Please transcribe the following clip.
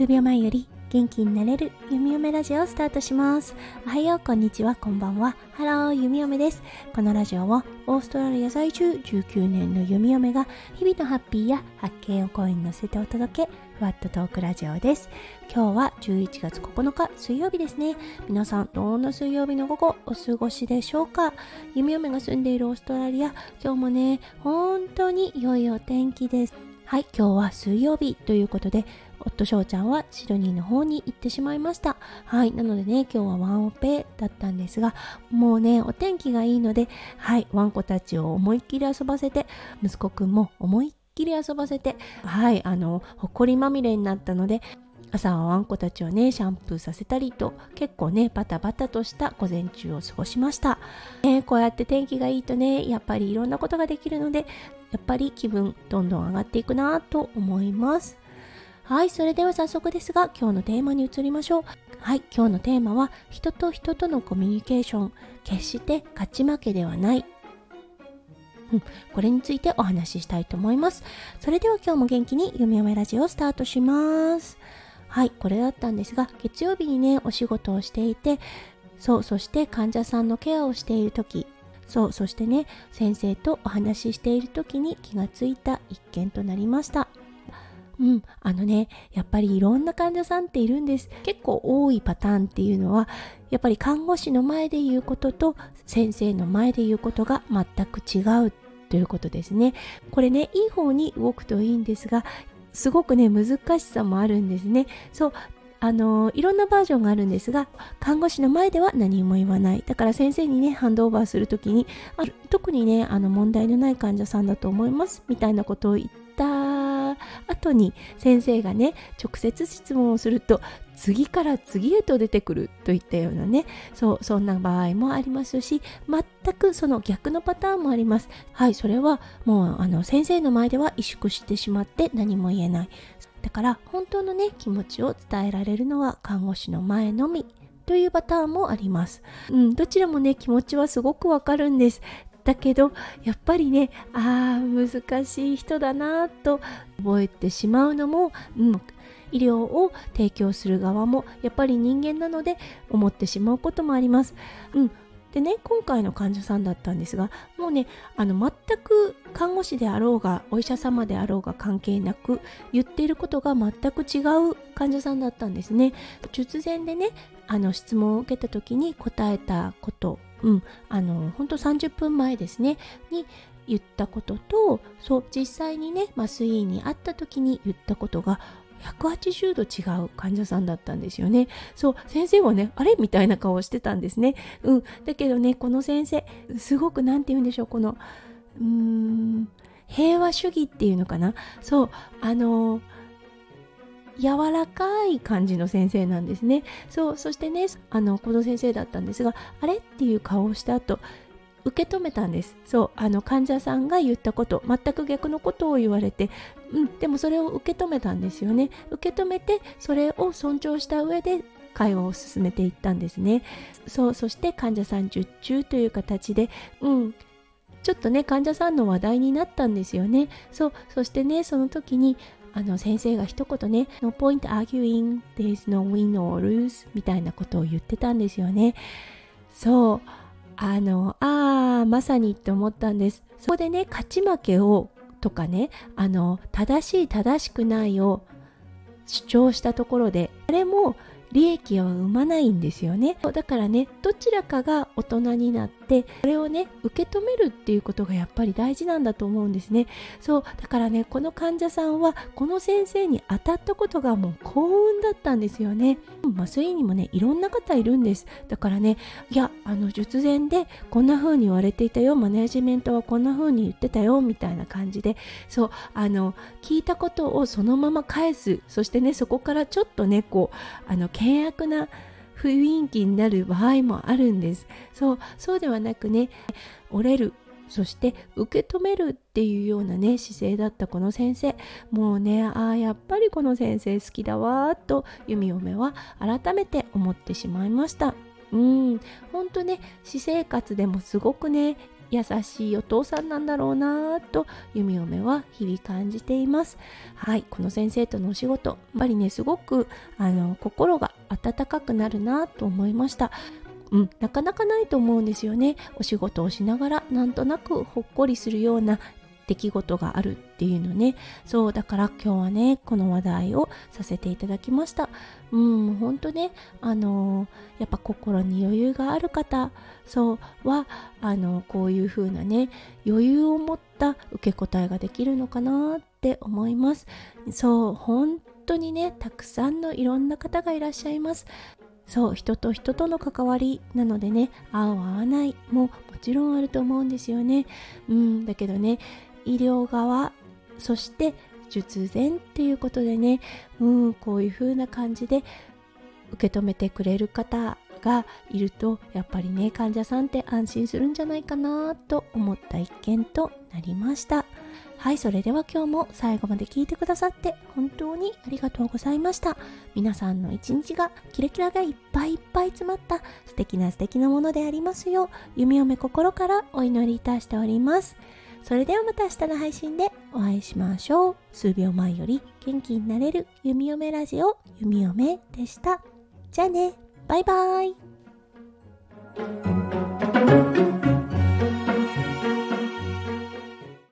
数秒前より元気になれる弓嫁ラジオをスタートします。おはようこんにちはこんばんは。ハロー弓嫁です。このラジオはオーストラリア在住19年の弓嫁が日々のハッピーや発見を声に乗せてお届けふわっとトークラジオです。今日は11月9日水曜日ですね。皆さんどんな水曜日の午後お過ごしでしょうか？弓嫁が住んでいるオーストラリア今日もね本当に良いお天気です。はい今日は水曜日ということで夫翔ちゃんはシドニーの方に行ってしまいました。はいなのでね今日はワンオペだったんですがもうねお天気がいいのではいワンコたちを思いっきり遊ばせて息子くんも思いっきり遊ばせてはいあのほこりまみれになったので朝はワンコたちをねシャンプーさせたりと結構ねバタバタとした午前中を過ごしました、ね、こうやって天気がいいとねやっぱりいろんなことができるのでやっぱり気分どんどん上がっていくなと思います。はい、それでは早速ですが、今日のテーマに移りましょう。はい、今日のテーマは、人と人とのコミュニケーション、決して勝ち負けではない。うん、これについてお話ししたいと思います。それでは今日も元気に読み読めラジオをスタートします。はい、これだったんですが、月曜日にね、お仕事をしていて、そう、そして患者さんのケアをしている時、そう、そしてね、先生とお話ししている時に気がついた一件となりました。うん、あのね、やっぱりいろんな患者さんっているんです。結構多いパターンっていうのは、やっぱり看護師の前で言うことと先生の前で言うことが全く違うということですね。これね、いい方に動くといいんですが、すごくね、難しさもあるんですね。そう、あのいろんなバージョンがあるんですが看護師の前では何も言わないだから先生にねハンドオーバーする時にあ特にねあの問題のない患者さんだと思いますみたいなことを言った後に先生がね直接質問をすると次から次へと出てくるといったようなねそうそんな場合もありますし全くその逆のパターンもありますはいそれはもうあの先生の前では萎縮してしまって何も言えないだから本当のね気持ちを伝えられるのは看護師の前のみというパターンもあります。うん、どちらもね、気持ちはすごくわかるんです。だけどやっぱりねああ難しい人だなと覚えてしまうのも、うん、医療を提供する側もやっぱり人間なので思ってしまうこともあります。うんでね今回の患者さんだったんですがもうねあの全く看護師であろうがお医者様であろうが関係なく言っていることが全く違う患者さんだったんですね術前でねあの質問を受けた時に答えたことうん、あの本当30分前ですねに言ったこととそう実際にね麻酔に会った時に言ったことが180度違う患者さんだったんですよね。そう、先生はね、あれ？みたいな顔をしてたんですね。うん。だけどね、この先生、すごく何て言うんでしょう、この、うーん、平和主義っていうのかな。そう、あのー柔らかい感じの先生なんですね。そうそしてねあのこの先生だったんですがあれっていう顔をした後受け止めたんです。そうあの患者さんが言ったこと全く逆のことを言われて、うん、でもそれを受け止めたんですよね。受け止めてそれを尊重した上で会話を進めていったんですね。そうそして患者さん10中という形でうんちょっとね患者さんの話題になったんですよね。そうそしてねその時にあの先生が一言ね、No point arguing, there's no win or lose みたいなことを言ってたんですよね。そう、あの、ああ、まさにって思ったんです。そこでね、勝ち負けをとかね、あの、正しい正しくないを主張したところで、あれも利益は生まないんですよねだからねどちらかが大人になってそれをね受け止めるっていうことがやっぱり大事なんだと思うんですね。そうだからねこの患者さんはこの先生に当たったことがもう幸運だったんですよね。麻酔にもねいろんな方いるんです。だからねいやあの術前でこんな風に言われていたよ。マネジメントはこんな風に言ってたよ。みたいな感じで。そうあの聞いたことをそのまま返す。そしてねそこからちょっとねこうあの険悪な雰囲気になる場合もあるんです。そうそうではなくね折れるそして受け止めるっていうようなね姿勢だったこの先生。もうねああやっぱりこの先生好きだわと弓嫁は改めて思ってしまいました。うん。本当ね私生活でもすごくね優しいお父さんなんだろうなと弓嫁は日々感じています。はいこの先生とのお仕事やっぱりねすごくあの心が温かくなるなと思いました。うん、なかなかないと思うんですよね。お仕事をしながらなんとなくほっこりするような出来事があるっていうのね。そうだから今日はねこの話題をさせていただきました。うんほんとねあのやっぱ心に余裕がある方そうはあのこういう風なね余裕を持った受け答えができるのかなって思います。そう本当にねたくさんのいろんな方がいらっしゃいます。そう人と人との関わりなのでね合う合わないももちろんあると思うんですよね。うんだけどね医療側そして術前っていうことでねうんこういう風な感じで受け止めてくれる方がいるとやっぱりね患者さんって安心するんじゃないかなと思った一件となりました。はいそれでは今日も最後まで聞いてくださって本当にありがとうございました皆さんの一日がキラキラがいっぱいいっぱい詰まった素敵な素敵なものでありますよう弓嫁心からお祈りいたしておりますそれではまた明日の配信でお会いしましょう。数秒前より元気になれる弓嫁ラジオ弓嫁でした。じゃあね、バイバーイ。